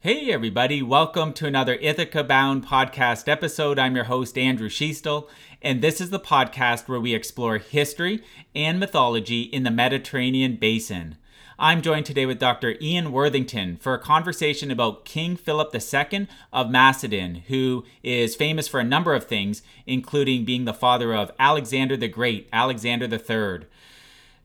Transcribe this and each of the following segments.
Hey, everybody, welcome to another Ithaca Bound podcast episode. I'm your host, Andrew Schiestel, and this is the podcast where we explore history and mythology in the Mediterranean basin. I'm joined today with Dr. Ian Worthington for a conversation about King Philip II of Macedon, who is famous for a number of things, including being the father of Alexander the Great, Alexander III.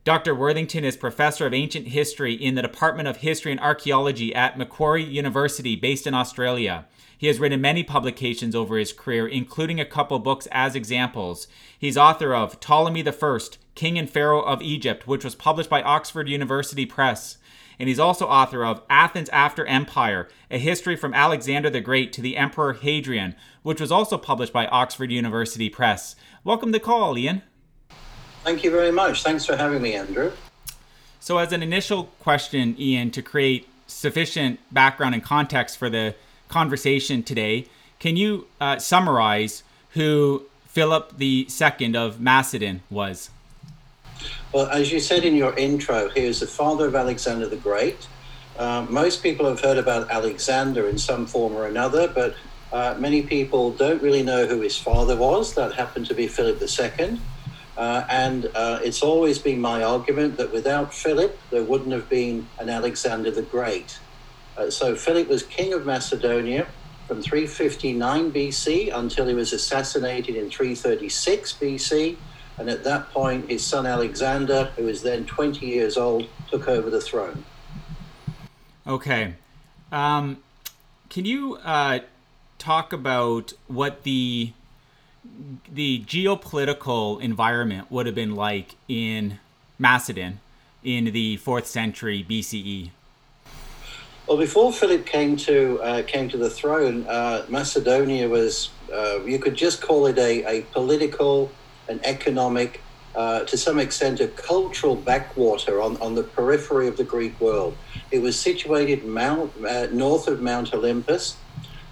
Dr. Worthington is professor of ancient history in the Department of History and Archaeology at Macquarie University, based in Australia. He has written many publications over his career, including a couple books as examples. He's author of Ptolemy I, King and Pharaoh of Egypt, which was published by Oxford University Press. And he's also author of Athens After Empire, a history from Alexander the Great to the Emperor Hadrian, which was also published by Oxford University Press. Welcome to call, Ian. Thank you very much. Thanks for having me, Andrew. So, as an initial question, Ian, to create sufficient background and context for the conversation today, can you uh, summarize who Philip II of Macedon was? Well, as you said in your intro, he was the father of Alexander the Great. Uh, most people have heard about Alexander in some form or another, but uh, many people don't really know who his father was. That happened to be Philip II. Uh, and uh, it's always been my argument that without Philip, there wouldn't have been an Alexander the Great. Uh, so Philip was king of Macedonia from 359 BC until he was assassinated in 336 BC. And at that point, his son Alexander, who was then 20 years old, took over the throne. Okay. Um, can you uh, talk about what the the geopolitical environment would have been like in Macedon in the fourth century BCE? Well, before Philip came to uh, came to the throne, uh, Macedonia was uh, you could just call it a, a political, an economic, uh, to some extent a cultural backwater on, on the periphery of the Greek world. It was situated mount, uh, north of Mount Olympus,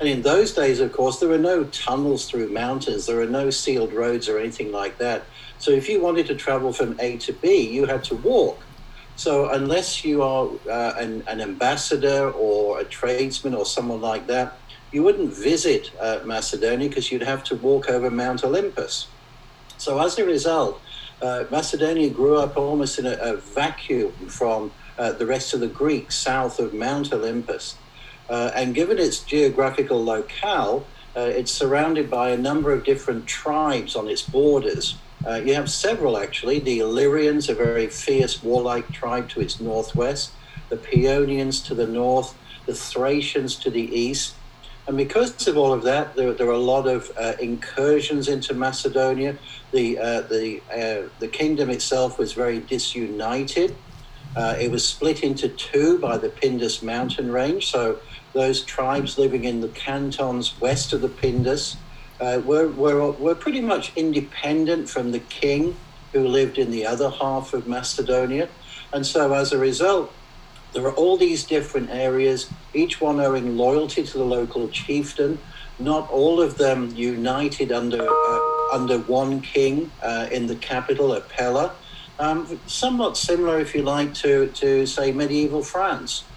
and in those days, of course, there were no tunnels through mountains, there were no sealed roads or anything like that. So if you wanted to travel from A to B, you had to walk. So unless you are uh, an, an, ambassador or a tradesman or someone like that, you wouldn't visit uh, Macedonia because you'd have to walk over Mount Olympus. So as a result, uh, Macedonia grew up almost in a, a vacuum from uh, the rest of the Greeks south of Mount Olympus. Uh, and given its geographical locale, uh, it's surrounded by a number of different tribes on its borders. Uh, you have several actually. The Illyrians, a very fierce, warlike tribe to its northwest, the Paeonians to the north, the Thracians to the east. And because of all of that, there, there are a lot of uh, incursions into Macedonia. The, uh, the, uh, the kingdom itself was very disunited. Uh, it was split into two by the Pindus mountain range. So those tribes living in the cantons west of the Pindus uh, were, were, were pretty much independent from the king who lived in the other half of Macedonia. And so as a result, there are all these different areas, each one owing loyalty to the local chieftain, not all of them united under, uh, under one king uh, in the capital at Pella. Um, somewhat similar, if you like, to, to say medieval France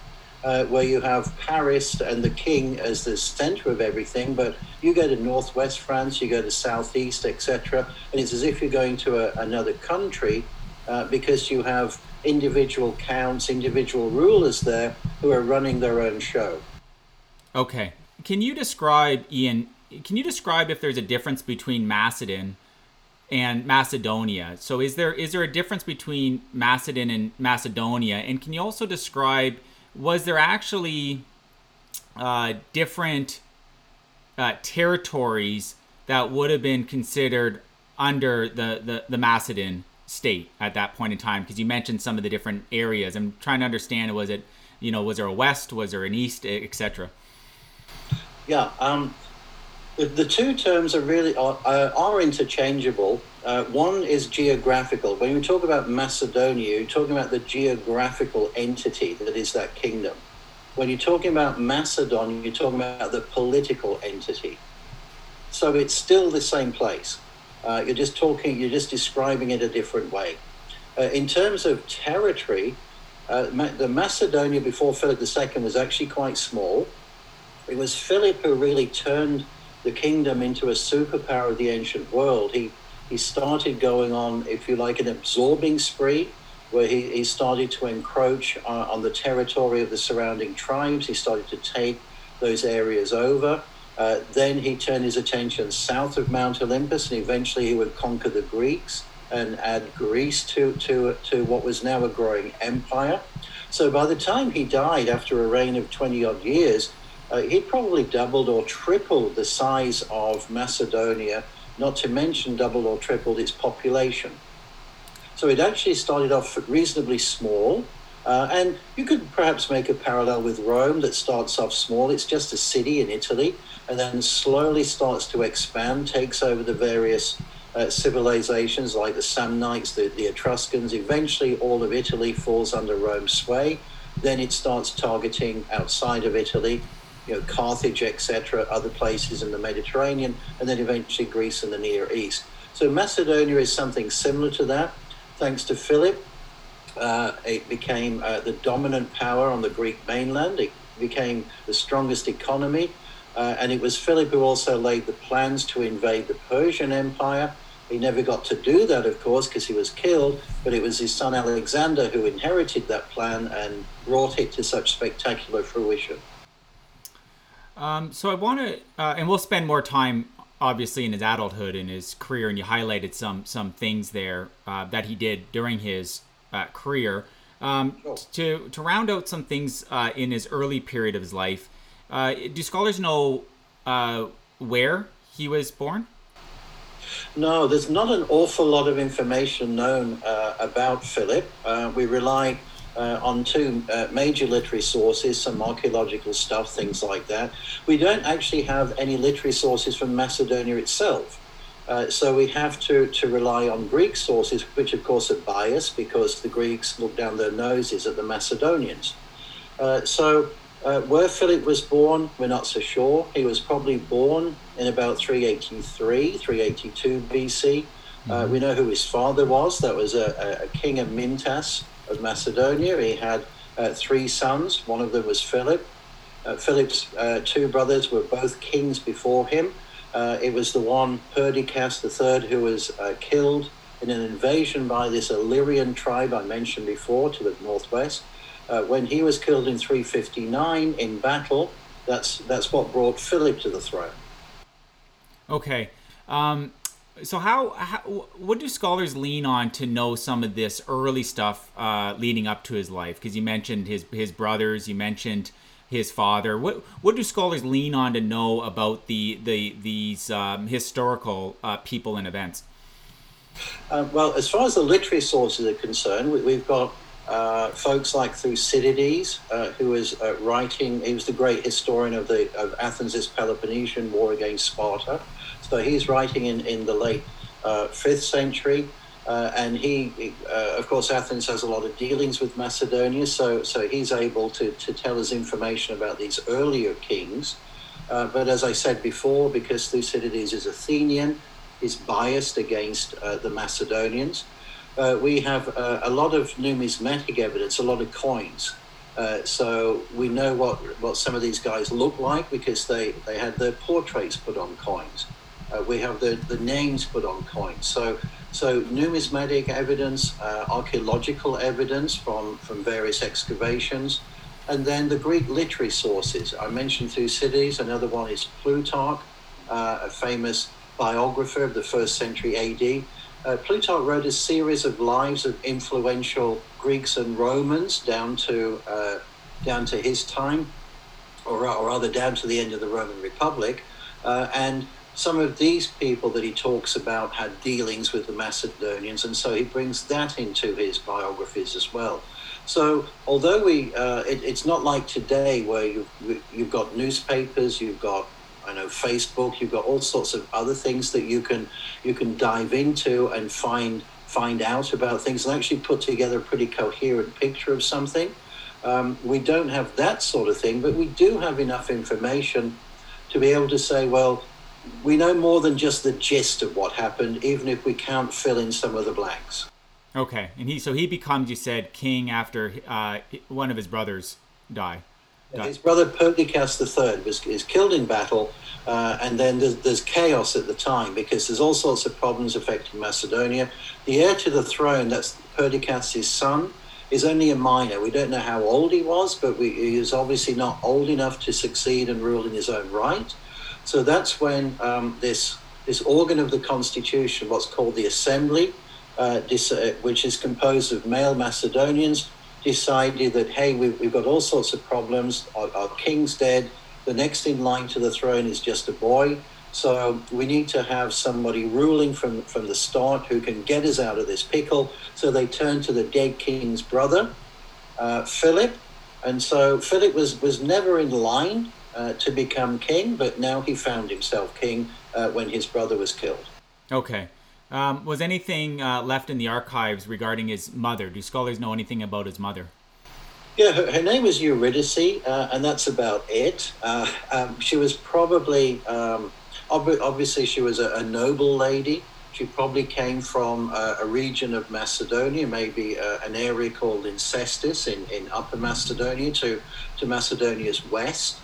uh, where you have Paris and the king as the center of everything, but you go to northwest France, you go to southeast, etc., and it's as if you're going to a, another country uh, because you have individual counts, individual rulers there who are running their own show. Okay. Can you describe, Ian, can you describe if there's a difference between Macedon and Macedonia? So is there is there a difference between Macedon and Macedonia? And can you also describe was there actually uh, different uh, territories that would have been considered under the, the, the Macedon state at that point in time? Because you mentioned some of the different areas. I'm trying to understand was it, you know, was there a west, was there an east, etc.? Yeah, um, the, two terms are really are, are interchangeable. Uh, one is geographical. When you talk about Macedonia, you're talking about the geographical entity that is that kingdom. When you're talking about Macedon, you're talking about the political entity. So it's still the same place. Uh, you're just talking, you're just describing it a different way. Uh, in terms of territory, uh, the Macedonia before Philip II was actually quite small. it was Philip who really turned the kingdom into a superpower of the ancient world. He he started going on, if you like, an absorbing spree, where he, he started to encroach uh, on the territory of the surrounding tribes. He started to take those areas over. Uh, then he turned his attention south of Mount Olympus, and eventually he would conquer the Greeks and add Greece to, to, to what was now a growing empire. So by the time he died, after a reign of 20 odd years, uh, he'd probably doubled or tripled the size of Macedonia, not to mention doubled or tripled its population. So it actually started off reasonably small. Uh, and you could perhaps make a parallel with Rome that starts off small. It's just a city in Italy and then slowly starts to expand, takes over the various uh, civilizations like the Samnites, the, the Etruscans. Eventually, all of Italy falls under Rome's sway. Then it starts targeting outside of Italy, you know, Carthage, etc., other places in the Mediterranean, and then eventually Greece and the Near East. So Macedonia is something similar to that. Thanks to Philip, uh, it became uh, the dominant power on the Greek mainland. It became the strongest economy. Uh, and it was Philip who also laid the plans to invade the Persian Empire he never got to do that, of course, because he was killed, but it was his son Alexander who inherited that plan and brought it to such spectacular fruition. Um, so I want to, uh, and we'll spend more time, obviously, in his adulthood and his career, and you highlighted some some things there uh, that he did during his uh, career. Um, sure. To to round out some things uh, in his early period of his life, uh, do scholars know uh, where he was born? No, there's not an awful lot of information known uh, about Philip. Uh, we rely uh, on two uh, major literary sources, some archaeological stuff, things like that. We don't actually have any literary sources from Macedonia itself. Uh, so we have to, to rely on Greek sources, which of course are biased because the Greeks look down their noses at the Macedonians. Uh, so uh, where Philip was born, we're not so sure. He was probably born in about 383, 382 BC. Uh, mm-hmm. we know who his father was. That was a, a, king Amyntas of Macedonia. He had uh, three sons. One of them was Philip. Uh, Philip's uh, two brothers were both kings before him. Uh, it was the one, Perdiccas III, who was killed in an invasion by this Illyrian tribe I mentioned before to the northwest. Uh, when he was killed in 359 in battle, that's that's what brought Philip to the throne. Okay. Um, so how, how, what do scholars lean on to know some of this early stuff uh, leading up to his life? Because you mentioned his his brothers, you mentioned his father. What what do scholars lean on to know about the the these um, historical uh, people and events? Uh, well, as far as the literary sources are concerned, we, have got uh, folks like Thucydides, uh, who was uh, writing, he was the great historian of the of Athens' Peloponnesian War against Sparta. So he's writing in, in the late uh, fifth century, uh, and he, uh, of course, Athens has a lot of dealings with Macedonia, so so he's able to to tell us information about these earlier kings. but as I said before, because Thucydides is Athenian, he's biased against the Macedonians uh, we have uh, a lot of numismatic evidence, a lot of coins. Uh, so we know what, what some of these guys look like because they, they had their portraits put on coins. Uh, we have the, the names put on coins. So, so numismatic evidence, uh, archaeological evidence from, from various excavations, and then the Greek literary sources. I mentioned Thucydides, another one is Plutarch, uh, a famous biographer of the first century AD uh, Plutarch wrote a series of lives of influential Greeks and Romans down to uh, down to his time, or, or, rather down to the end of the Roman Republic, uh, and some of these people that he talks about had dealings with the Macedonians, and so he brings that into his biographies as well. So, although we, uh, it, it's not like today where you've, you've got newspapers, you've got I know Facebook. You've got all sorts of other things that you can you can dive into and find find out about things and actually put together a pretty coherent picture of something. Um, we don't have that sort of thing, but we do have enough information to be able to say, well, we know more than just the gist of what happened, even if we can't fill in some of the blanks. Okay, and he so he becomes, you said, king after uh, one of his brothers die. His brother Perdiccas III was is killed in battle, uh, and then there's, there's, chaos at the time because there's all sorts of problems affecting Macedonia. The heir to the throne, that's Perdiccas' son, is only a minor. We don't know how old he was, but we, he was obviously not old enough to succeed and rule in his own right. So that's when um, this this organ of the constitution, what's called the assembly, uh, uh which is composed of male Macedonians, decided that hey, we've, we've got all sorts of problems. Our, our king's dead. The next in line to the throne is just a boy. So we need to have somebody ruling from, from the start who can get us out of this pickle. So they turned to the dead king's brother, uh, Philip. And so Philip was, was never in line uh, to become king, but now he found himself king uh, when his brother was killed. Okay. Um, was anything uh, left in the archives regarding his mother? Do scholars know anything about his mother? Yeah, her, her name was Eurydice, uh, and that's about it. Uh, um, she was probably um, Ob- obviously, she was a, a, noble lady. She probably came from a, a region of Macedonia, maybe uh, an area called Lyncestis in, in Upper Macedonia to, to Macedonia's west.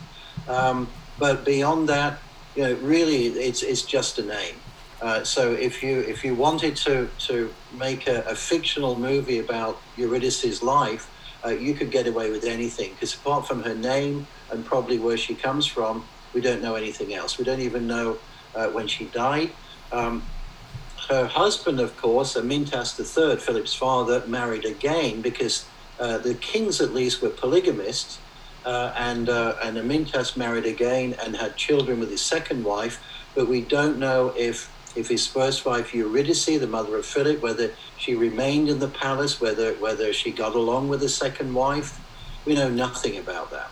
Um, but beyond that, you know, really, it's, it's just a name. Uh, so if you if you wanted to to make a, a fictional movie about Eurydice's life, uh, you could get away with anything because apart from her name and probably where she comes from, we don't know anything else. We don't even know uh, when she died. Um, her husband, of course, Amyntas III, Philip's father, married again because uh, the kings, at least, were polygamists. Uh, and uh, and Amyntas married again and had children with his second wife, but we don't know if if his first wife Eurydice, the mother of Philip, whether she remained in the palace, whether whether she got along with his second wife. We know nothing about that.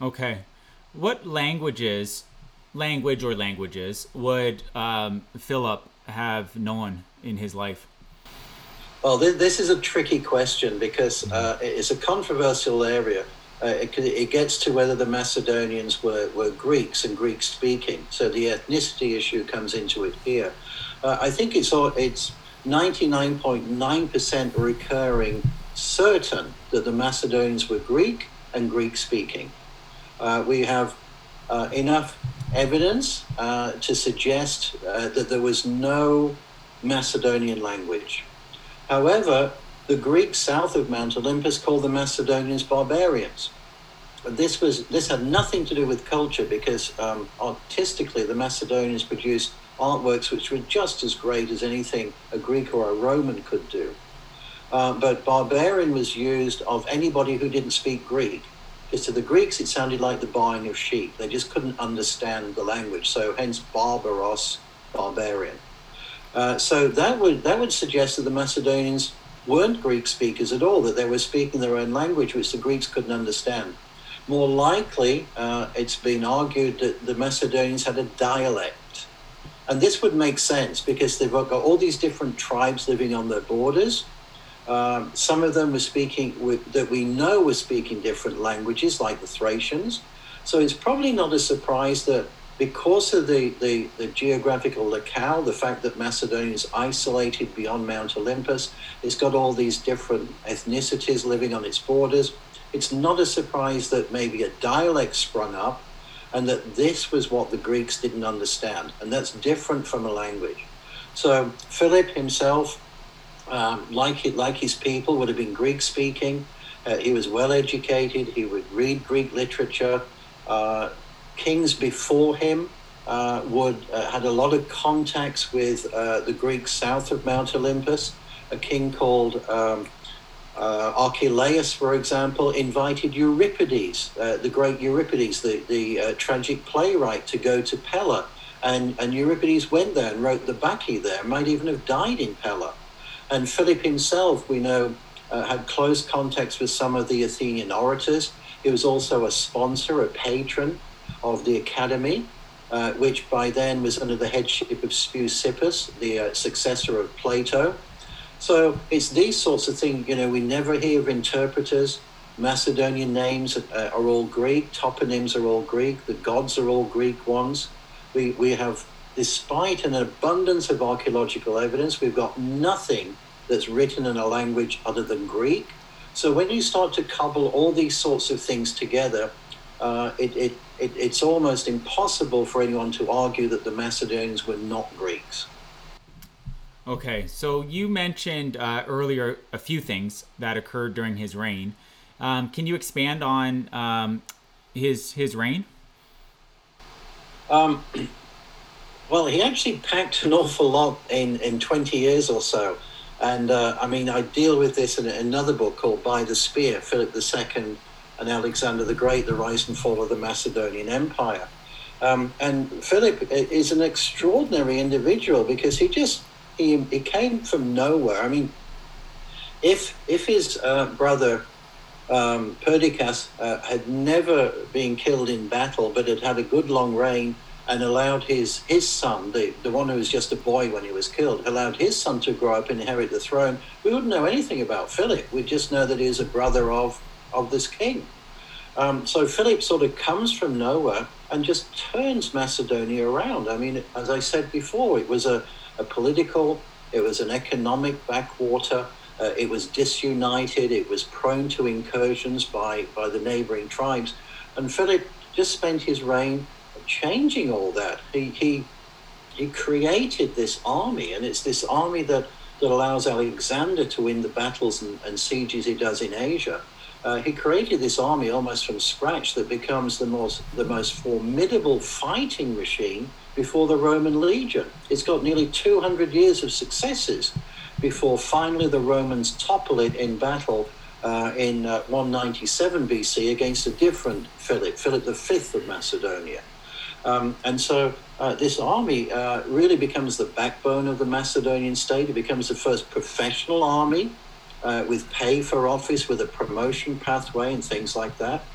Okay. What languages, language or languages, would um, Philip have known in his life? Well, this is a tricky question because uh, it's a controversial area. Uh, it, it, gets to whether the Macedonians were, were Greeks and Greek speaking. So the ethnicity issue comes into it here. Uh, I think it's it's 99.9% recurring certain that the Macedonians were Greek and Greek speaking uh, we have uh, enough evidence uh, to suggest uh, that there was no Macedonian language. However, the Greeks south of Mount Olympus called the Macedonians barbarians. This was this had nothing to do with culture because um, artistically the Macedonians produced artworks which were just as great as anything a Greek or a Roman could do. Uh, but barbarian was used of anybody who didn't speak Greek because to the Greeks it sounded like the buying of sheep. They just couldn't understand the language. So hence barbaros, barbarian. Uh, so that would that would suggest that the Macedonians weren't Greek speakers at all, that they were speaking their own language, which the Greeks couldn't understand. More likely, uh, it's been argued that the Macedonians had a dialect. And this would make sense because they've got all these different tribes living on their borders um, some of them were speaking with, that we know were speaking different languages, like the Thracians. So it's probably not a surprise that because of the, the, the, geographical locale, the fact that Macedonia is isolated beyond Mount Olympus, it's got all these different ethnicities living on its borders. It's not a surprise that maybe a dialect sprung up and that this was what the Greeks didn't understand. And that's different from a language. So Philip himself um, like, like his people, would have been Greek speaking. Uh, he was well educated. He would read Greek literature. Uh, kings before him uh, would uh, had a lot of contacts with uh, the Greeks south of Mount Olympus. A king called um, uh, Archelaus, for example, invited Euripides, the great Euripides, the, the tragic playwright, to go to Pella. And, and Euripides went there and wrote the Bacchae there, might even have died in Pella. And Philip himself, we know, uh, had close contacts with some of the Athenian orators. He was also a sponsor, a patron of the academy, uh, which by then was under the headship of Speusippus, the uh, successor of Plato. So it's these sorts of things, you know, we never hear of interpreters. Macedonian names uh, are all Greek, toponyms are all Greek, the gods are all Greek ones. We, we have despite an abundance of archaeological evidence, we've got nothing that's written in a language other than Greek. So when you start to cobble all these sorts of things together, uh, it, it, it, it's almost impossible for anyone to argue that the Macedonians were not Greeks. Okay, so you mentioned uh, earlier a few things that occurred during his reign. Um, can you expand on um, his his reign? Um, well, he actually packed an awful lot in, in 20 years or so. And uh, I mean, I deal with this in another book called By the Spear Philip II and Alexander the Great, The Rise and Fall of the Macedonian Empire. Um, and Philip is an extraordinary individual because he just he, he came from nowhere. I mean, if if his uh, brother um, Perdiccas uh, had never been killed in battle, but had had a good long reign and allowed his his son, the, the one who was just a boy when he was killed, allowed his son to grow up and inherit the throne, we wouldn't know anything about Philip. We'd just know that he's a brother of of this king. Um, so Philip sort of comes from nowhere and just turns Macedonia around. I mean, as I said before, it was a, a political, it was an economic backwater. Uh, it was disunited. It was prone to incursions by, by the neighboring tribes. And Philip just spent his reign changing all that. He, he, he created this army, and it's this army that, that allows Alexander to win the battles and, and sieges he does in Asia. Uh, he created this army almost from scratch that becomes the most, the most formidable fighting machine before the Roman legion. It's got nearly 200 years of successes before finally the Romans topple it in battle uh, in uh, 197 BC against a different Philip, Philip V of Macedonia. Um, and so uh, this army uh, really becomes the backbone of the Macedonian state. It becomes the first professional army uh, with pay for office, with a promotion pathway, and things like that.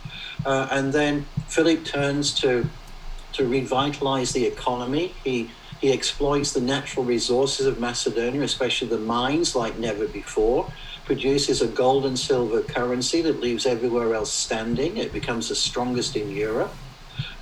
Uh, and then Philip turns to to revitalize the economy. He he exploits the natural resources of Macedonia, especially the mines, like never before. Produces a gold and silver currency that leaves everywhere else standing. It becomes the strongest in Europe.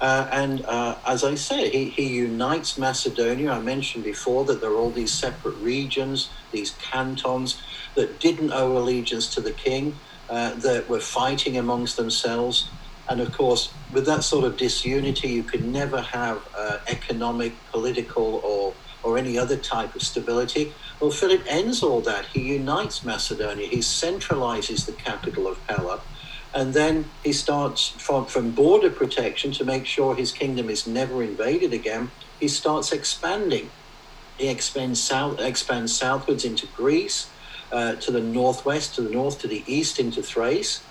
Uh, and uh, as I say, he, he unites Macedonia. I mentioned before that there are all these separate regions, these cantons that didn't owe allegiance to the king, uh, that were fighting amongst themselves. And of course, with that sort of disunity, you could never have uh, economic, political, or or any other type of stability. Well, Philip ends all that. He unites Macedonia. He centralizes the capital of Pella. And then he starts from, from border protection to make sure his kingdom is never invaded again. He starts expanding. He expands, south, expands southwards into Greece, uh, to the northwest, to the north, to the east into Thrace.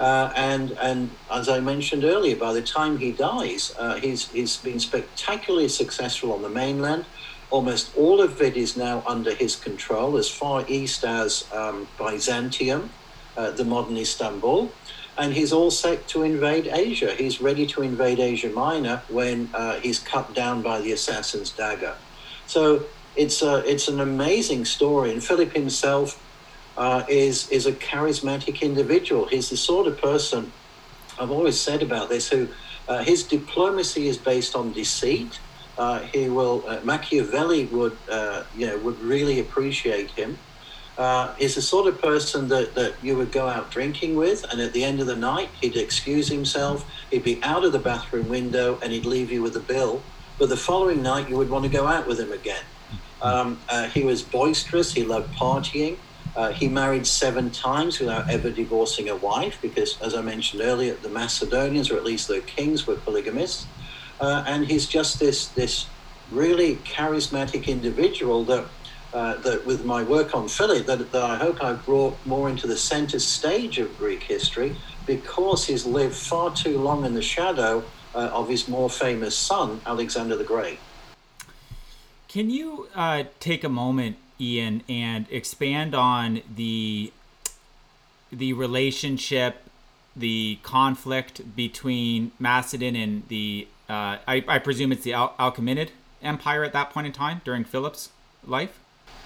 Uh, and and as I mentioned earlier, by the time he dies, uh, he's he's been spectacularly successful on the mainland. Almost all of it is now under his control, as far east as um, Byzantium, uh, the modern Istanbul, and he's all set to invade Asia. He's ready to invade Asia Minor when uh, he's cut down by the assassin's dagger. So it's a, it's an amazing story, and Philip himself uh, is is a charismatic individual. He's the sort of person I've always said about this who uh, his diplomacy is based on deceit. Uh, he will uh, Machiavelli would uh, you know would really appreciate him. Uh, he's the sort of person that, that you would go out drinking with, and at the end of the night, he'd excuse himself, he'd be out of the bathroom window, and he'd leave you with a bill. But the following night, you would want to go out with him again. Um, he was boisterous, he loved partying. Uh, he married seven times without ever divorcing a wife because, as I mentioned earlier, the Macedonians, or at least the kings, were polygamists. Uh, and he's just this, this really charismatic individual that, uh, that with my work on Philip, that, that I hope I've brought more into the center stage of Greek history because he's lived far too long in the shadow uh, of his more famous son, Alexander the Great. Can you uh, take a moment Ian, and expand on the the relationship, the conflict between Macedon and the uh, I, I, presume it's the Al- Achaemenid Empire at that point in time during Philip's life.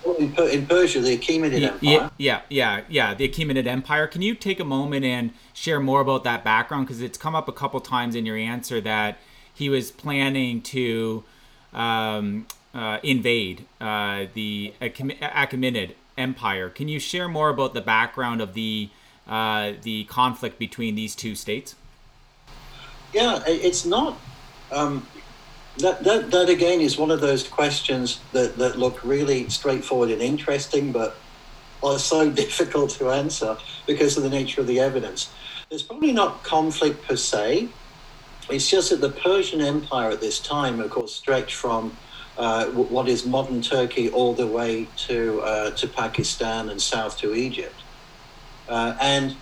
In, in, Persia, the Achaemenid Empire. Yeah, yeah, yeah, yeah, the Achaemenid Empire. Can you take a moment and share more about that background? Because it's come up a couple times in your answer that he was planning to um, uh, invade uh, the Achaemenid Empire. Can you share more about the background of the uh, the conflict between these two states? Yeah, it's not. Um, that, that, that again is one of those questions that, that look really straightforward and interesting, but are so difficult to answer because of the nature of the evidence. There's probably not conflict per se. It's just that the Persian Empire at this time, of course, stretched from uh, what is modern Turkey all the way to uh, to Pakistan and south to Egypt. Uh, and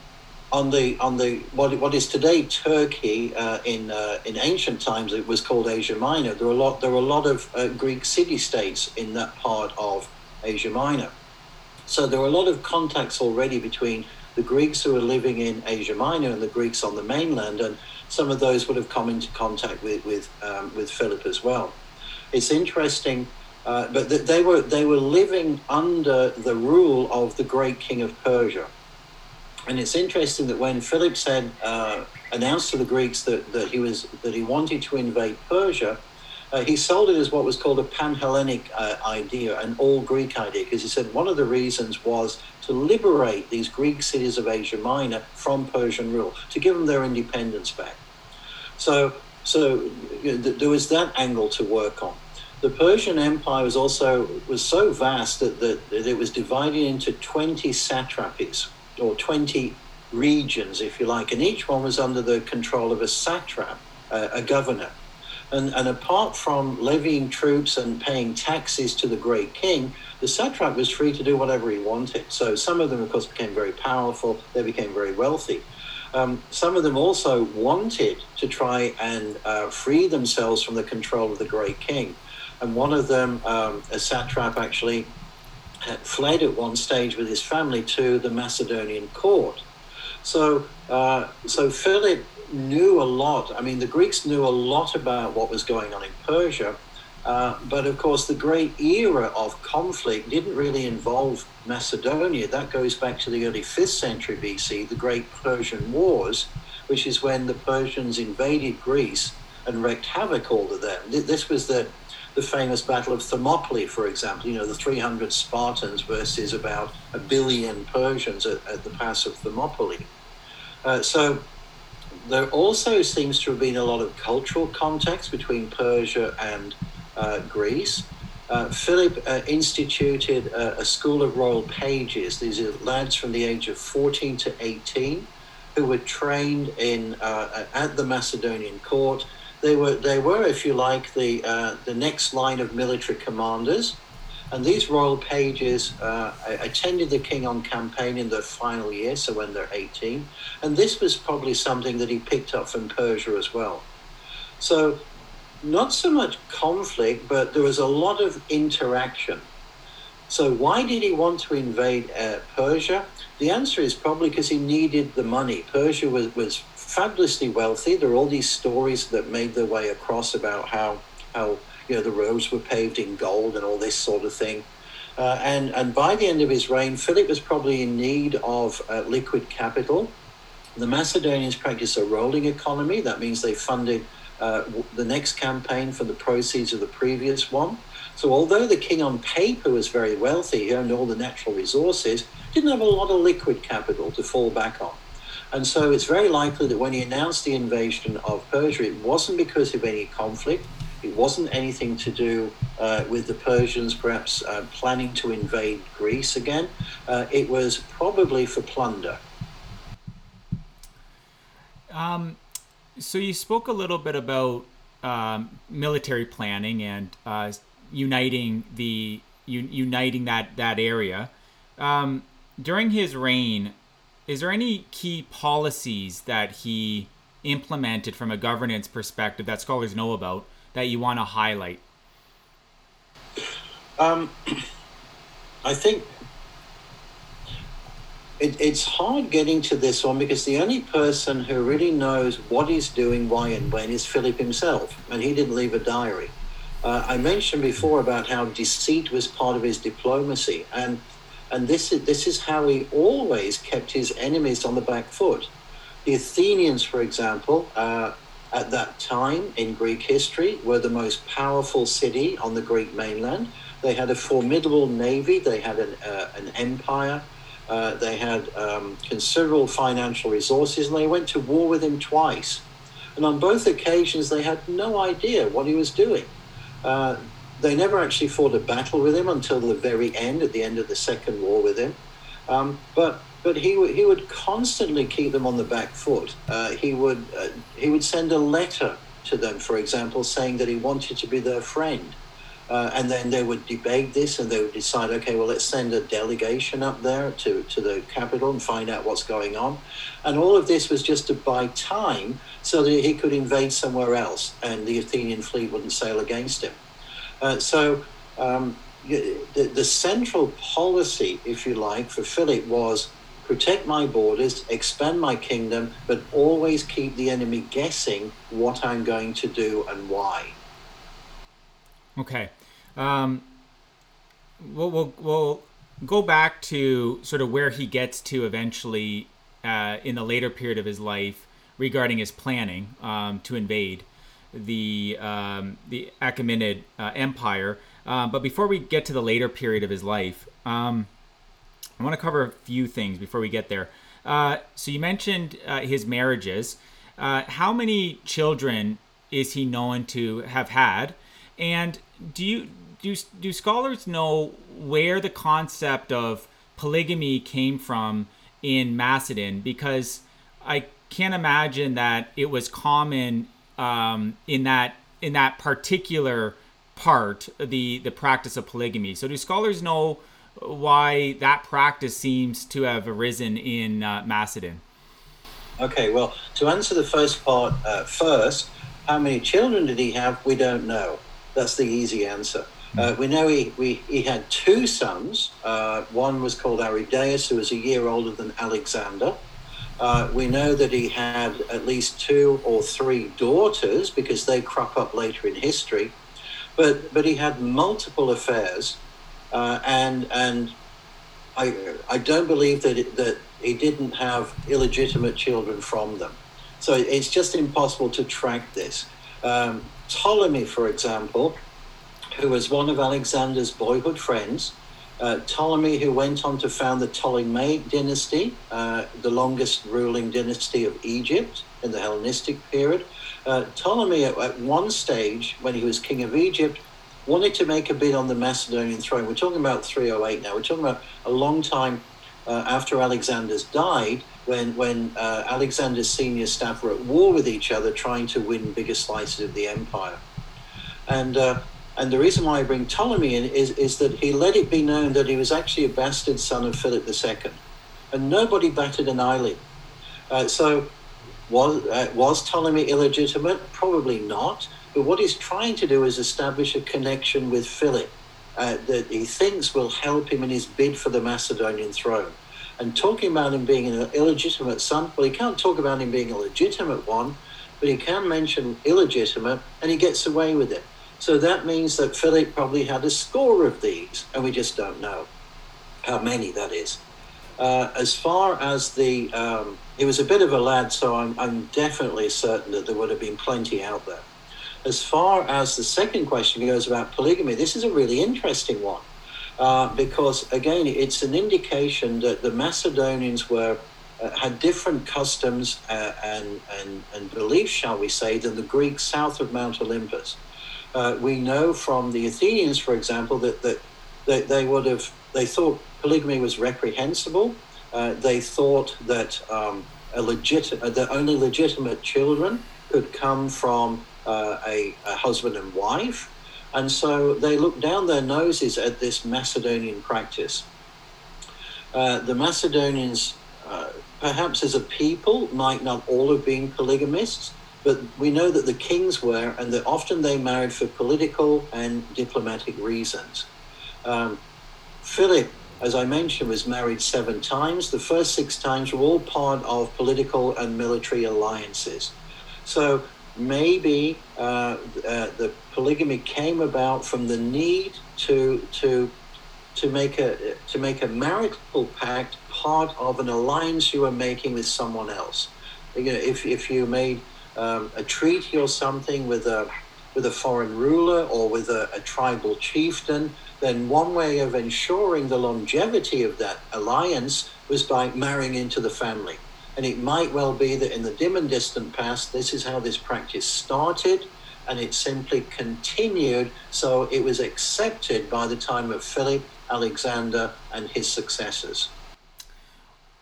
on the on the what, what is today Turkey uh, in uh, in ancient times it was called Asia Minor. There were a lot there were a lot of uh, Greek city states in that part of Asia Minor. So there were a lot of contacts already between the Greeks who were living in Asia Minor and the Greeks on the mainland, and some of those would have come into contact with with, um, with Philip as well. It's interesting, uh, but th- they were they were living under the rule of the great king of Persia, and it's interesting that when Philip said uh, announced to the Greeks that, that he was that he wanted to invade Persia uh, he sold it as what was called a pan-Hellenic uh, idea, an all-Greek idea, because he said one of the reasons was to liberate these Greek cities of Asia Minor from Persian rule, to give them their independence back. So, so you know, th- there was that angle to work on. The Persian Empire was also was so vast that, that, that it was divided into 20 satrapies, or 20 regions, if you like, and each one was under the control of a satrap, uh, a governor. And, and apart from levying troops and paying taxes to the great king, the satrap was free to do whatever he wanted. So some of them, of course, became very powerful, they became very wealthy. Um, some of them also wanted to try and uh, free themselves from the control of the great king. And one of them, um, a satrap, actually fled at one stage with his family to the Macedonian court. So, uh, so Philip knew a lot. I mean, the Greeks knew a lot about what was going on in Persia, uh, but of course, the great era of conflict didn't really involve Macedonia. That goes back to the early 5th century BC, the Great Persian Wars, which is when the Persians invaded Greece and wreaked havoc all of them. This was the the famous Battle of Thermopylae, for example, you know, the 300 Spartans versus about a billion Persians at, at the Pass of Thermopylae. Uh, so there also seems to have been a lot of cultural context between Persia and uh, Greece. Uh, Philip uh, instituted a, a, school of royal pages. These are lads from the age of 14 to 18 who were trained in uh, at the Macedonian court. They were, they were, if you like, the, uh, the next line of military commanders. And these royal pages uh, attended the king on campaign in their final year, so when they're 18. And this was probably something that he picked up from Persia as well. So, not so much conflict, but there was a lot of interaction. So, why did he want to invade uh, Persia? The answer is probably because he needed the money. Persia was, was fabulously wealthy. There are all these stories that made their way across about how, how you know, the roads were paved in gold and all this sort of thing. Uh, and, and by the end of his reign, Philip was probably in need of uh, liquid capital. The Macedonians practiced a rolling economy. That means they funded uh, the next campaign for the proceeds of the previous one. So, although the king on paper was very wealthy, he owned all the natural resources, didn't have a lot of liquid capital to fall back on. And so, it's very likely that when he announced the invasion of Persia, it wasn't because of any conflict, it wasn't anything to do uh, with the Persians perhaps uh, planning to invade Greece again. Uh, it was probably for plunder. Um, so you spoke a little bit about um, military planning and uh, uniting the uniting that that area. Um, during his reign, is there any key policies that he implemented from a governance perspective that scholars know about that you want to highlight? Um, I think it, it's hard getting to this one because the only person who really knows what he's doing, why, and when is Philip himself, and he didn't leave a diary. Uh, I mentioned before about how deceit was part of his diplomacy, and and this is this is how he always kept his enemies on the back foot. The Athenians, for example, uh, at that time in Greek history, were the most powerful city on the Greek mainland. They had a formidable navy. They had an, uh, an empire. Uh, they had um, considerable financial resources, and they went to war with him twice. And on both occasions, they had no idea what he was doing. Uh, they never actually fought a battle with him until the very end, at the end of the second war with him. Um, but but he would he would constantly keep them on the back foot. Uh, he would uh, he would send a letter to them, for example, saying that he wanted to be their friend. Uh, and then they would debate this and they would decide, okay, well, let's send a delegation up there to, to the capital and find out what's going on. And all of this was just to buy time so that he could invade somewhere else and the Athenian fleet wouldn't sail against him. Uh, so um, the, the central policy, if you like, for Philip was protect my borders, expand my kingdom, but always keep the enemy guessing what I'm going to do and why. Okay. Um, we'll, we'll, we'll go back to sort of where he gets to eventually uh, in the later period of his life regarding his planning um, to invade the um, the Achaemenid uh, Empire. Uh, but before we get to the later period of his life, um, I want to cover a few things before we get there. Uh, so you mentioned uh, his marriages. Uh, how many children is he known to have had? And do you do do scholars know where the concept of polygamy came from in Macedon? Because I can't imagine that it was common um, in that in that particular part the the practice of polygamy. So do scholars know why that practice seems to have arisen in uh, Macedon? Okay, well, to answer the first part uh, first, how many children did he have? We don't know. That's the easy answer. Uh, we know he, we, he had two sons. Uh, one was called Aridaeus, who was a year older than Alexander. Uh, we know that he had at least two or three daughters because they crop up later in history. But, but he had multiple affairs, uh, and, and I, I don't believe that, it, that he didn't have illegitimate children from them. So it's just impossible to track this. Um, Ptolemy, for example, who was one of Alexander's boyhood friends, uh, Ptolemy, who went on to found the Ptolemaic dynasty, uh, the longest ruling dynasty of Egypt in the Hellenistic period. Uh, Ptolemy, at, at, one stage, when he was king of Egypt, wanted to make a bid on the Macedonian throne. We're talking about 308 now. We're talking about a long time uh, after Alexander's died, when, when uh, Alexander's senior staff were at war with each other, trying to win bigger slices of the empire. And and the reason why I bring Ptolemy in is, is that he let it be known that he was actually a bastard son of Philip II. And nobody batted an eyelid. Uh, so was, uh, was Ptolemy illegitimate? Probably not. But what he's trying to do is establish a connection with Philip uh, that he thinks will help him in his bid for the Macedonian throne. And talking about him being an illegitimate son, well, he can't talk about him being a legitimate one, but he can mention illegitimate, and he gets away with it. So that means that Philip probably had a score of these, and we just don't know how many that is. Uh, as far as the, um, he was a bit of a lad, so I'm, I'm definitely certain that there would have been plenty out there. As far as the second question goes about polygamy, this is a really interesting one. Uh, because again, it's an indication that the Macedonians were uh, had different customs uh, and, and, and beliefs, shall we say, than the Greeks south of Mount Olympus uh, we know from the Athenians, for example, that, that, that they would have, they thought polygamy was reprehensible. Uh, they thought that um, a legit, uh, that only legitimate children could come from uh, a, a, husband and wife. And so they looked down their noses at this Macedonian practice. Uh, the Macedonians, perhaps as a people, might not all have been polygamists, but we know that the kings were, and that often they married for political and diplomatic reasons. Um, Philip, as I mentioned, was married seven times. The first six times were all part of political and military alliances. So maybe uh, uh, the polygamy came about from the need to to to make a to make a marital pact part of an alliance you are making with someone else. You know, if if you made um, a treaty or something with a with a foreign ruler or with a, a tribal chieftain, then one way of ensuring the longevity of that alliance was by marrying into the family. And it might well be that in the dim and distant past, this is how this practice started, and it simply continued. So it was accepted by the time of Philip, Alexander, and his successors.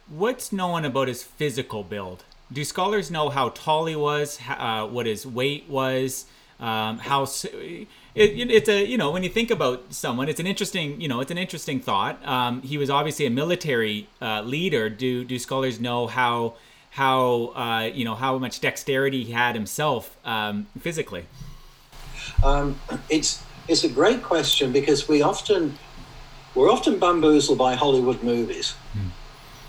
What's known about his physical build? Do scholars know how tall he was, uh, what his weight was, um, how it, it's a you know when you think about someone, it's an interesting you know it's an interesting thought. Um, he was obviously a military uh, leader. Do do scholars know how how uh, you know how much dexterity he had himself um, physically? Um, it's it's a great question because we often we're often bamboozled by Hollywood movies. Hmm.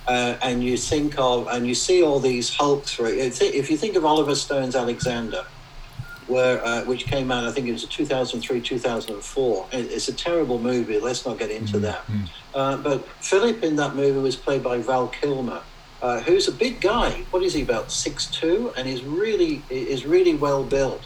Uh, and you think of and you see all these hulks. Right? If you think of Oliver Stone's Alexander, where uh, which came out, I think it was 2003, 2004. It's a terrible movie. Let's not get into mm-hmm. that. Uh, but Philip in that movie was played by Val Kilmer, uh, who's a big guy. What is he about six two? And is really is really well built.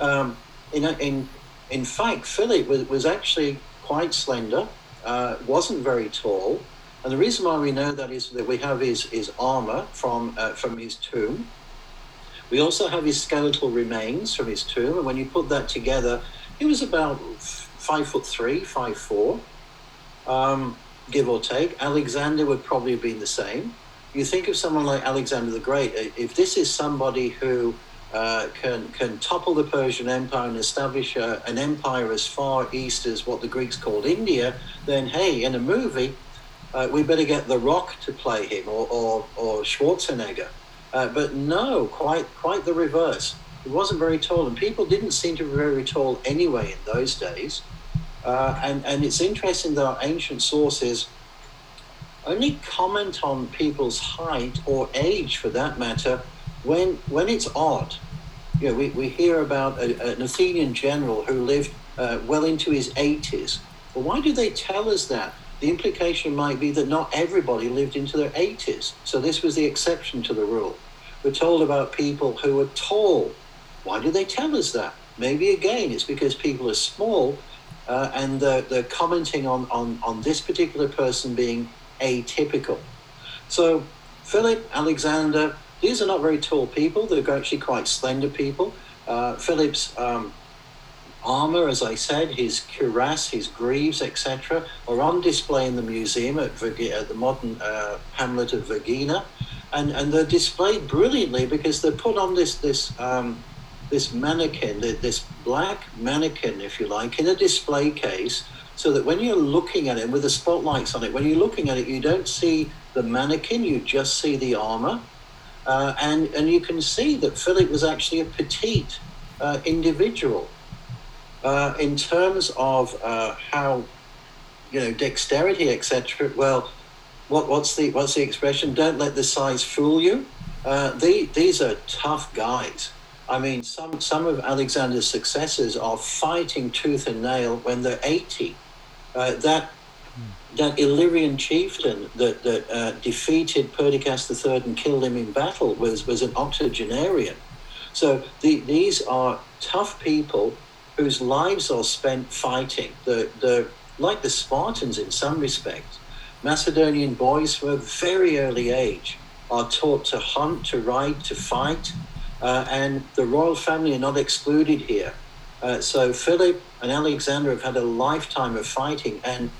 Um, in in in fact, Philip was, was actually quite slender. Uh, wasn't very tall. And the reason why we know that is that we have his, his armor from, uh, from his tomb. We also have his skeletal remains from his tomb. And when you put that together, he was about five foot three, five four, um, give or take. Alexander would probably have been the same. You think of someone like Alexander the Great, if this is somebody who uh, can can topple the Persian Empire and establish a, an empire as far east as what the Greeks called India, then hey, in a movie, uh, we better get The Rock to play him or, or, or Schwarzenegger. Uh, but no, quite quite the reverse. He wasn't very tall, and people didn't seem to be very tall anyway in those days. Uh, and, and it's interesting that our ancient sources only comment on people's height or age for that matter when, when it's odd. You know, we, we hear about a, an Athenian general who lived uh, well into his 80s. Well, why do they tell us that? The implication might be that not everybody lived into their 80s. So this was the exception to the rule. We're told about people who are tall. Why do they tell us that? Maybe again, it's because people are small uh, and they're, they're commenting on, on, on this particular person being atypical. So Philip, Alexander, these are not very tall people. They're actually quite slender people. Uh, Philip's um, armor, as I said, his cuirass, his greaves, etc., are on display in the museum at, at the modern uh, hamlet of Vergina, and and they're displayed brilliantly because they're put on this this um, this mannequin, this black mannequin, if you like, in a display case, so that when you're looking at it with the spotlights on it, when you're looking at it, you don't see the mannequin, you just see the armor. Uh, and, and you can see that Philip was actually a petite uh, individual. Uh, in terms of uh, how, you know, dexterity, etc. Well, what, what's the what's the expression? Don't let the size fool you. Uh, the, these are tough guys. I mean, some some of Alexander's successors are fighting tooth and nail when they're eighty. Uh, that that Illyrian chieftain that, that uh, defeated Perdiccas III and killed him in battle was, was an octogenarian. So the, these are tough people whose lives are spent fighting. The, the, like the Spartans in some respects, Macedonian boys from a very early age are taught to hunt, to ride, to fight, uh, and the royal family are not excluded here. Uh, so Philip and Alexander have had a lifetime of fighting, and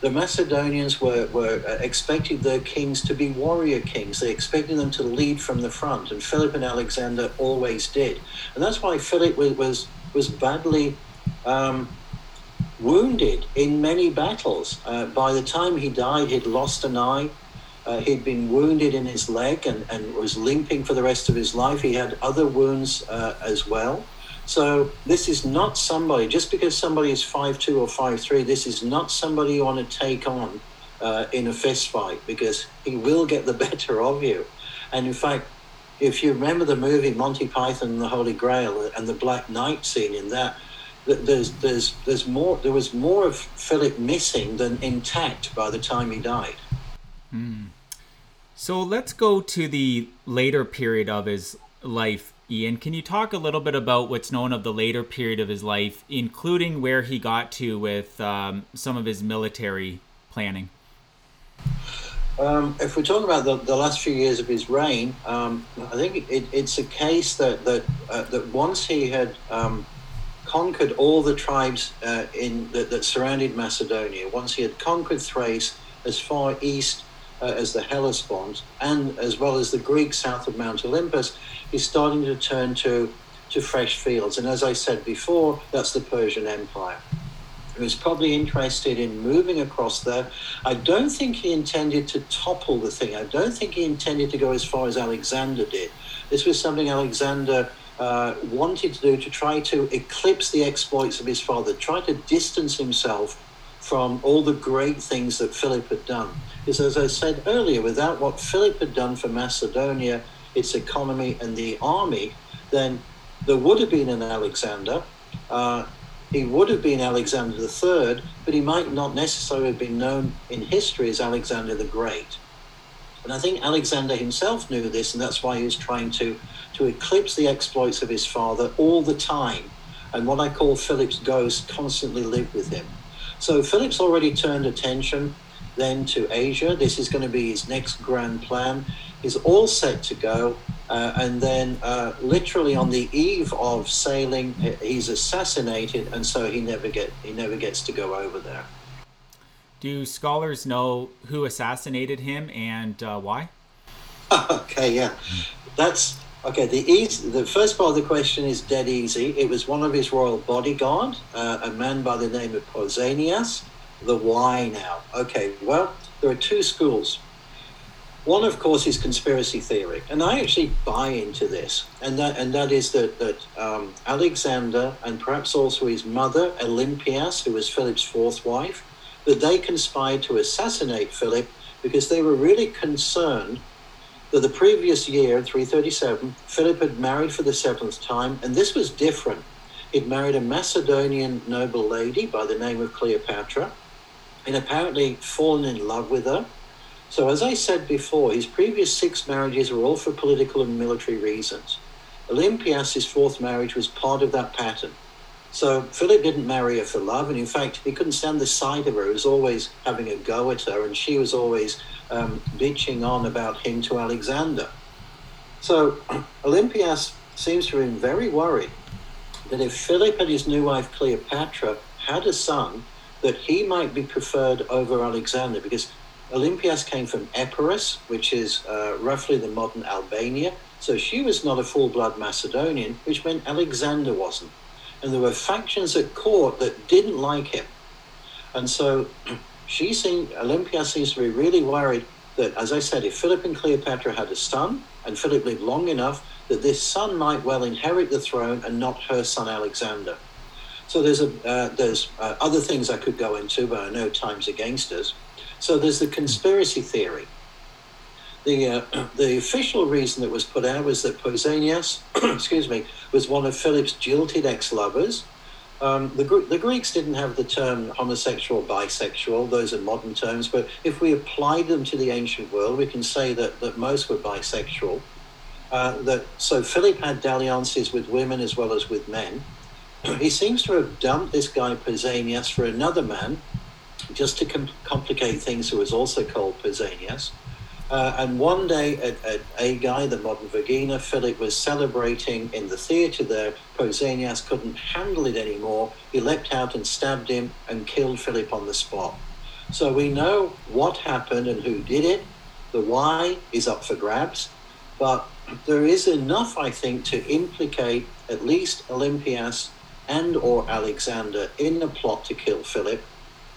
the Macedonians were, were uh, expecting their kings to be warrior kings. They expected them to lead from the front, and Philip and Alexander always did. And that's why Philip was, was was badly um, wounded in many battles. Uh, by the time he died, he'd lost an eye. Uh, he'd been wounded in his leg and, and was limping for the rest of his life. He had other wounds uh, as well. So this is not somebody, just because somebody is five two or five three. this is not somebody you want to take on uh, in a fist fight because he will get the better of you. And in fact, if you remember the movie Monty Python and the Holy Grail and the Black Knight scene in that, there's there's there's more there was more of Philip missing than intact by the time he died. Mm. So let's go to the later period of his life. Ian, can you talk a little bit about what's known of the later period of his life, including where he got to with um, some of his military planning? Um, if we're talking about the, the last few years of his reign, um, I think it, it's a case that that uh, that once he had um, conquered all the tribes uh, in that, that, surrounded Macedonia, once he had conquered Thrace as far east uh, as the Hellespont, and as well as the Greeks south of Mount Olympus, he's starting to turn to to fresh fields. And as I said before, that's the Persian Empire was probably interested in moving across there. I don't think he intended to topple the thing. I don't think he intended to go as far as Alexander did. This was something Alexander uh, wanted to do to try to eclipse the exploits of his father, try to distance himself from all the great things that Philip had done. Because, as I said earlier, without what Philip had done for Macedonia, its economy, and the army, then there would have been an Alexander. Uh, he would have been Alexander III, but he might not necessarily have been known in history as Alexander the Great. And I think Alexander himself knew this, and that's why he was trying to, to eclipse the exploits of his father all the time. And what I call Philip's ghost constantly lived with him. So Philip's already turned attention then to Asia. This is going to be his next grand plan. He's all set to go. Uh, and then, uh, literally on the eve of sailing, he's assassinated, and so he never get he never gets to go over there. Do scholars know who assassinated him and uh, why? okay, yeah, that's okay. The easy, the first part of the question is dead easy. It was one of his royal bodyguard, uh, a man by the name of Pausanias. The why now? Okay, well, there are two schools one, of course, is conspiracy theory, and I actually buy into this, and that and that is that that um, Alexander and perhaps also his mother Olympias, who was Philip's fourth wife, that they conspired to assassinate Philip because they were really concerned that the previous year, 337, Philip had married for the seventh time, and this was different. He'd married a Macedonian noble lady by the name of Cleopatra, and apparently fallen in love with her so, as I said before, his previous six marriages were all for political and military reasons. Olympias' fourth marriage was part of that pattern. So Philip didn't marry her for love, and in fact, he couldn't stand the sight of her. He was always having a go at her, and she was always um, bitching on about him to Alexander. So Olympias seems to have been very worried that if Philip and his new wife Cleopatra had a son, that he might be preferred over Alexander, because Olympias came from Epirus, which is uh, roughly the modern Albania. So she was not a full blood Macedonian, which meant Alexander wasn't. And there were factions at court that didn't like him. And so she seemed, Olympia seems to be really worried that, as I said, if Philip and Cleopatra had a son, and Philip lived long enough, that this son might well inherit the throne and not her son Alexander. So there's a uh, there's uh, other things I could go into, but I know time's against us. So there's the conspiracy theory. The, uh, the official reason that was put out was that Pausanias, excuse me, was one of Philip's jilted ex-lovers. Um, the, the Greeks didn't have the term homosexual, bisexual; those are modern terms. But if we applied them to the ancient world, we can say that, that most were bisexual. Uh, that so Philip had dalliances with women as well as with men. He seems to have dumped this guy Pausanias for another man just to com- complicate things, who was also called Pausanias. Uh, and one day at, at Aigai, the modern Vergina, Philip was celebrating in the theatre there. Pausanias couldn't handle it anymore. He leapt out and stabbed him and killed Philip on the spot. So we know what happened and who did it. The why is up for grabs. But there is enough, I think, to implicate at least Olympias and or Alexander in a plot to kill Philip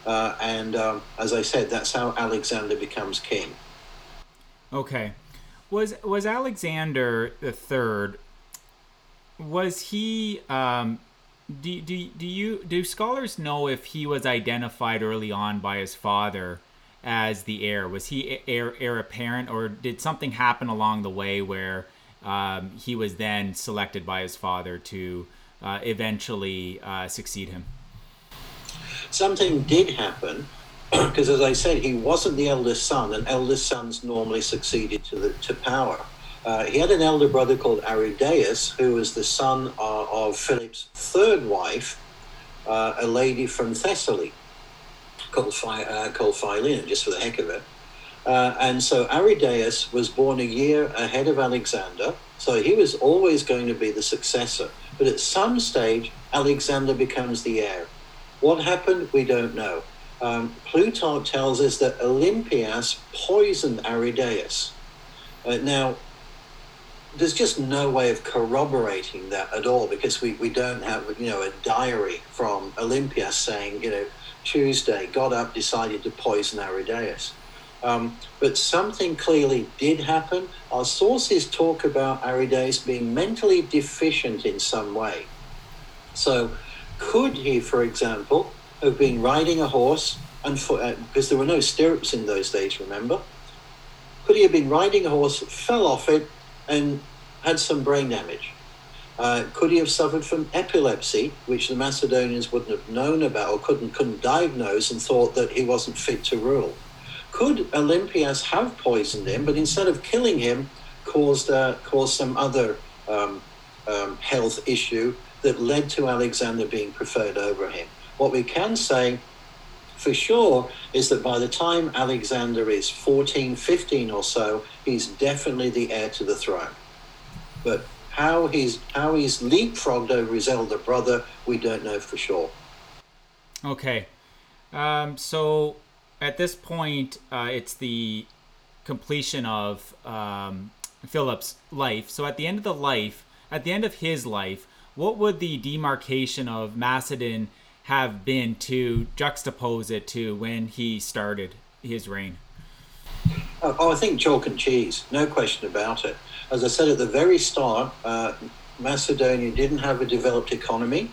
uh, and um, as I said, that's how Alexander becomes king. Okay, was was Alexander the third? Was he? Um, do, do, do you do scholars know if he was identified early on by his father as the heir? Was he heir, heir apparent, or did something happen along the way where um, he was then selected by his father to uh, eventually uh, succeed him? something did happen because, as I said, he wasn't the eldest son, and eldest sons normally succeeded to the to power. Uh, he had an elder brother called Aridaeus, who was the son uh, of Philip's third wife, uh, a lady from Thessaly called, Phi, uh, called just for the heck of it. Uh, and so Aridaeus was born a year ahead of Alexander, so he was always going to be the successor. But at some stage, Alexander becomes the heir. What happened, we don't know. Um, Plutarch tells us that Olympias poisoned Aridaeus. Uh, now, there's just no way of corroborating that at all because we, we don't have you know a diary from Olympias saying you know Tuesday got up decided to poison Aridaeus. Um, but something clearly did happen. Our sources talk about Aridaeus being mentally deficient in some way. So, could he, for example, have been riding a horse and for, uh, because there were no stirrups in those days, remember? Could he have been riding a horse, fell off it, and had some brain damage? Uh, could he have suffered from epilepsy, which the Macedonians wouldn't have known about or couldn't couldn't diagnose, and thought that he wasn't fit to rule? Could Olympias have poisoned him, but instead of killing him, caused uh, caused some other um, um, health issue that led to Alexander being preferred over him? What we can say for sure is that by the time Alexander is 14, 15 or so, he's definitely the heir to the throne. But how he's how he's leapfrogged over his elder brother, we don't know for sure. Okay, um, so at this point, uh, it's the completion of um, Philip's life. So at the end of the life, at the end of his life, what would the demarcation of Macedon have been to juxtapose it to when he started his reign? Oh, I think chalk and cheese, no question about it. As I said at the very start, uh, Macedonia didn't have a developed economy.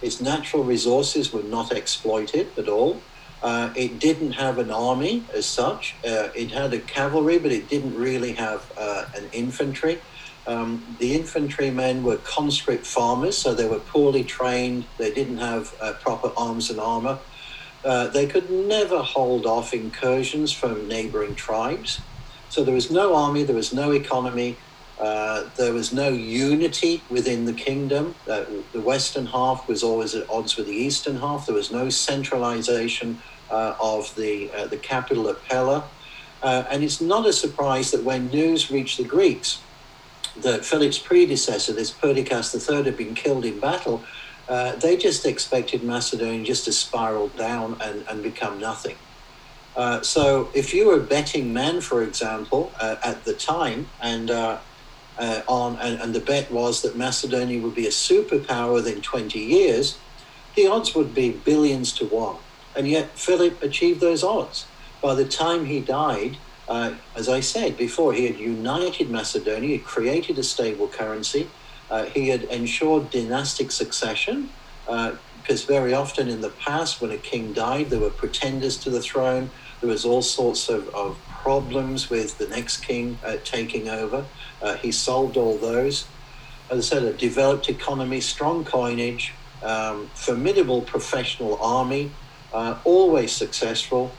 Its natural resources were not exploited at all. Uh, it didn't have an army as such. Uh, it had a cavalry, but it didn't really have uh, an infantry. Um, the infantrymen were conscript farmers, so they were poorly trained. They didn't have uh, proper arms and armor. Uh, they could never hold off incursions from neighboring tribes. So there was no army, there was no economy, uh, there was no unity within the kingdom. Uh, the western half was always at odds with the eastern half. There was no centralization of the, uh, the capital at Pella. and it's not a surprise that when news reached the Greeks, that Philip's predecessor, this Perdiccas III, had been killed in battle, uh, they just expected Macedonia just to spiral down and, and become nothing. Uh, so if you were a betting man, for example, uh, at the time, and uh, uh, on and, and, the bet was that Macedonia would be a superpower within 20 years, the odds would be billions to one. And yet Philip achieved those odds. By the time he died, uh, as I said before, he had united Macedonia, created a stable currency, uh, he had ensured dynastic succession, because uh, very often in the past, when a king died, there were pretenders to the throne. There was all sorts of, of problems with the next king uh, taking over. Uh, he solved all those. As I said, a developed economy, strong coinage, um, formidable professional army, uh, always successful,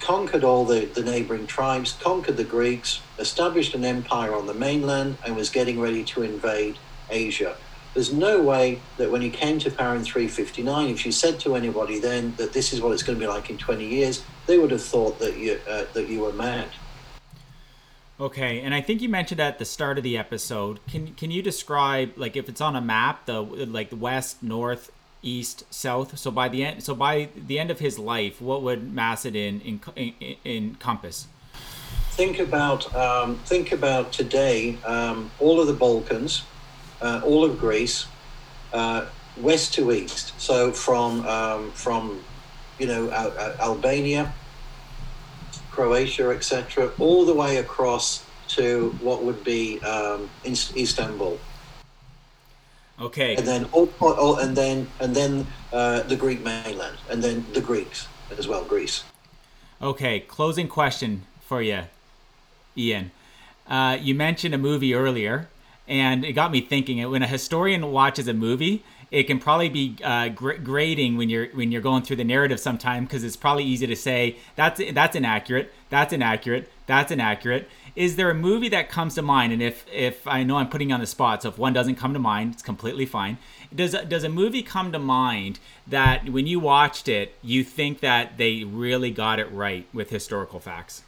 conquered all the, the neighboring tribes, conquered the Greeks, established an empire on the mainland, and was getting ready to invade Asia. There's no way that when he came to power in 359, if you said to anybody then that this is what it's going to be like in 20 years, they would have thought that you uh, that you were mad. Okay, and I think you mentioned at the start of the episode. Can can you describe like if it's on a map, the like the west, north, east, south. So by the end, so by the end of his life, what would Macedon in, in, encompass? Think about um, think about today. Um, all of the Balkans, uh, all of Greece, uh, west to east. So from um, from you know Al- Albania, Croatia, etc., all the way across to what would be um, Istanbul. Okay. And then and then and then uh, the Greek mainland, and then the Greeks as well, Greece. Okay, closing question for you, Ian. Uh, you mentioned a movie earlier, and it got me thinking. When a historian watches a movie, it can probably be uh, gr- grading when you're when you're going through the narrative sometime because it's probably easy to say that's that's inaccurate, that's inaccurate, that's inaccurate is there a movie that comes to mind? And if if I know I'm putting you on the spot, so if one doesn't come to mind, it's completely fine. Does does a movie come to mind that when you watched it, you think that they really got it right with historical facts?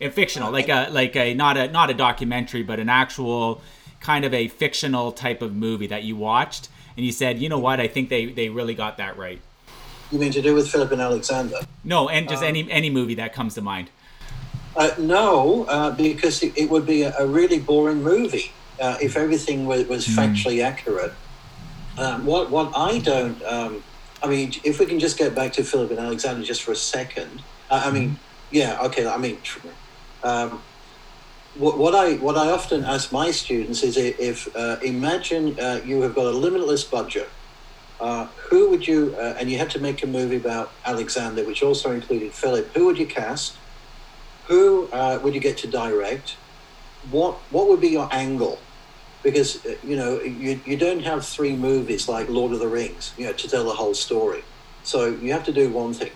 and fictional, like a like a not a not a documentary, but an actual kind of a fictional type of movie that you watched, and you said, you know what, I think they they really got that right. You mean to do with Philip and Alexander? No, and just um, any any movie that comes to mind. Uh, no, uh, because it, it, would be a, a really boring movie uh, if everything was, was mm. factually accurate. Um, what what I don't, um, I mean, if we can just get back to Philip and Alexander just for a second. I mean, hmm. yeah, okay. I mean, um, what, what, I what I often ask my students is if uh, imagine uh, you have got a limitless budget. Uh, who would you and you had to make a movie about Alexander, which also included Philip? Who would you cast? Who would you get to direct? What what would be your angle? because uh, you know you, you don't have three movies like Lord of the Rings, you know, to tell the whole story. So you have to do one thing.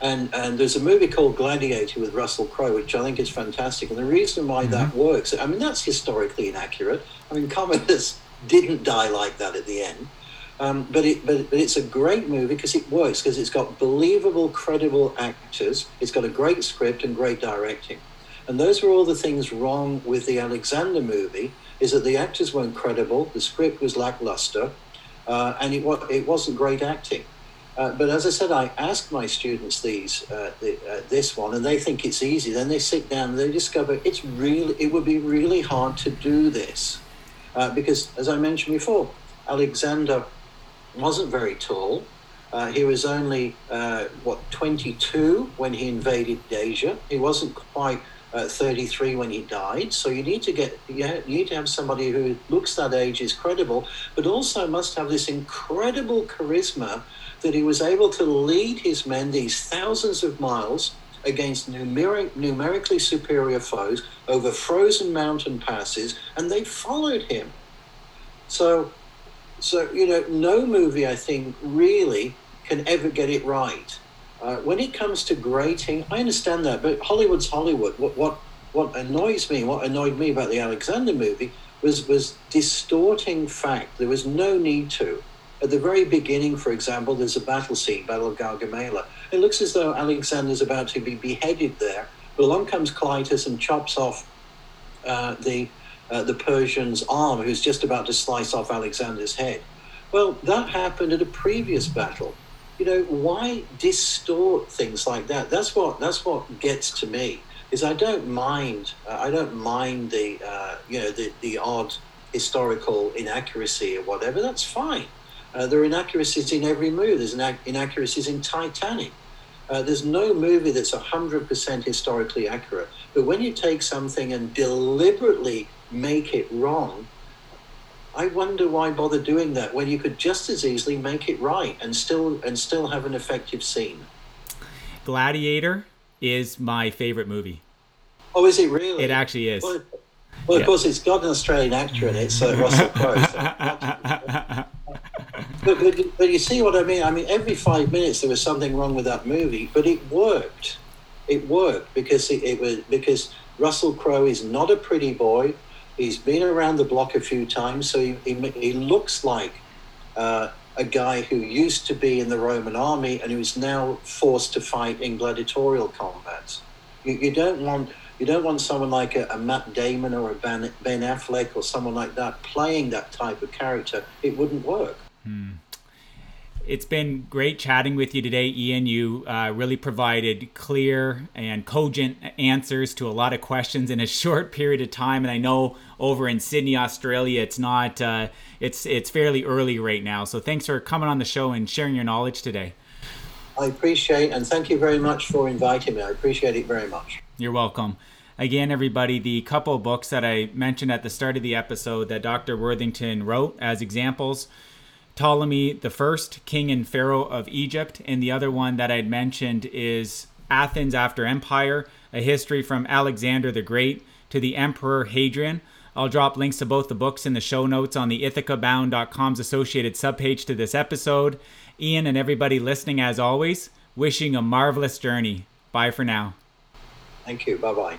And and there's a movie called Gladiator with Russell Crowe, which I think is fantastic. And the reason why mm-hmm. that works, I mean, that's historically inaccurate. I mean, Commodus didn't die like that at the end. Um, but, it, but, but it's a great movie because it works because it's got believable, credible actors. It's got a great script and great directing. And those were all the things wrong with the Alexander movie is that the actors weren't credible, the script was lackluster, uh, and it, it wasn't great acting. Uh, but as I said, I ask my students these uh, the, uh, this one, and they think it's easy. Then they sit down and they discover it's really it would be really hard to do this uh, because, as I mentioned before, Alexander wasn't very tall. Uh, he was only what 22 when he invaded Asia. He wasn't quite uh, 33 when he died. So you need to get you need to have somebody who looks that age is credible, but also must have this incredible charisma that he was able to lead his men these thousands of miles against numeric, numerically superior foes over frozen mountain passes, and they followed him. So, so you know, no movie I think really can ever get it right. Uh, when it comes to grating, I understand that, but Hollywood's Hollywood. What what what annoys me, what annoyed me about the Alexander movie was was distorting fact. There was no need to. At the very beginning, for example, there's a battle scene, Battle of Gaugamela. It looks as though Alexander's about to be beheaded there, but along comes Cleitus and chops off uh, the uh, the Persian's arm, who's just about to slice off Alexander's head. Well, that happened at a previous battle you know, why distort things like that? That's what that's what gets to me. Is I don't mind uh, I don't mind the uh, you know the the odd historical inaccuracy or whatever. That's fine. Uh, there are inaccuracies in every movie. There's inaccuracies in Titanic. Uh, there's no movie that's 100% historically accurate. But when you take something and deliberately make it wrong, I wonder why bother doing that when you could just as easily make it right and still and still have an effective scene. Gladiator is my favorite movie. Oh, is it really? It actually is. Well, well yeah. of course, it's got an Australian actor in it, so Russell Crowe. but, but, but you see what I mean? I mean, every five minutes there was something wrong with that movie, but it worked. It worked because it, it was because Russell Crowe is not a pretty boy. He's been around the block a few times, so he, he, he looks like uh, a guy who used to be in the Roman army and who's now forced to fight in gladiatorial combats. You, you don't want you don't want someone like a, a Matt Damon or a ben, ben, Affleck or someone like that playing that type of character. It wouldn't work. Hmm. It's been great chatting with you today, Ian. You uh, really provided clear and cogent answers to a lot of questions in a short period of time. And I know over in Sydney, Australia, it's not uh, it's it's fairly early right now. So thanks for coming on the show and sharing your knowledge today. I appreciate and thank you very much for inviting me. I appreciate it very much. You're welcome. Again, everybody, the couple books that I mentioned at the start of the episode that Dr. Worthington wrote as examples Ptolemy the First, king and pharaoh of Egypt, and the other one that I'd mentioned is Athens after Empire, a history from Alexander the Great to the Emperor Hadrian. I'll drop links to both the books in the show notes on the ithacabound.com's associated subpage to this episode. Ian and everybody listening, as always, wishing a marvelous journey. Bye for now. Thank you. Bye bye.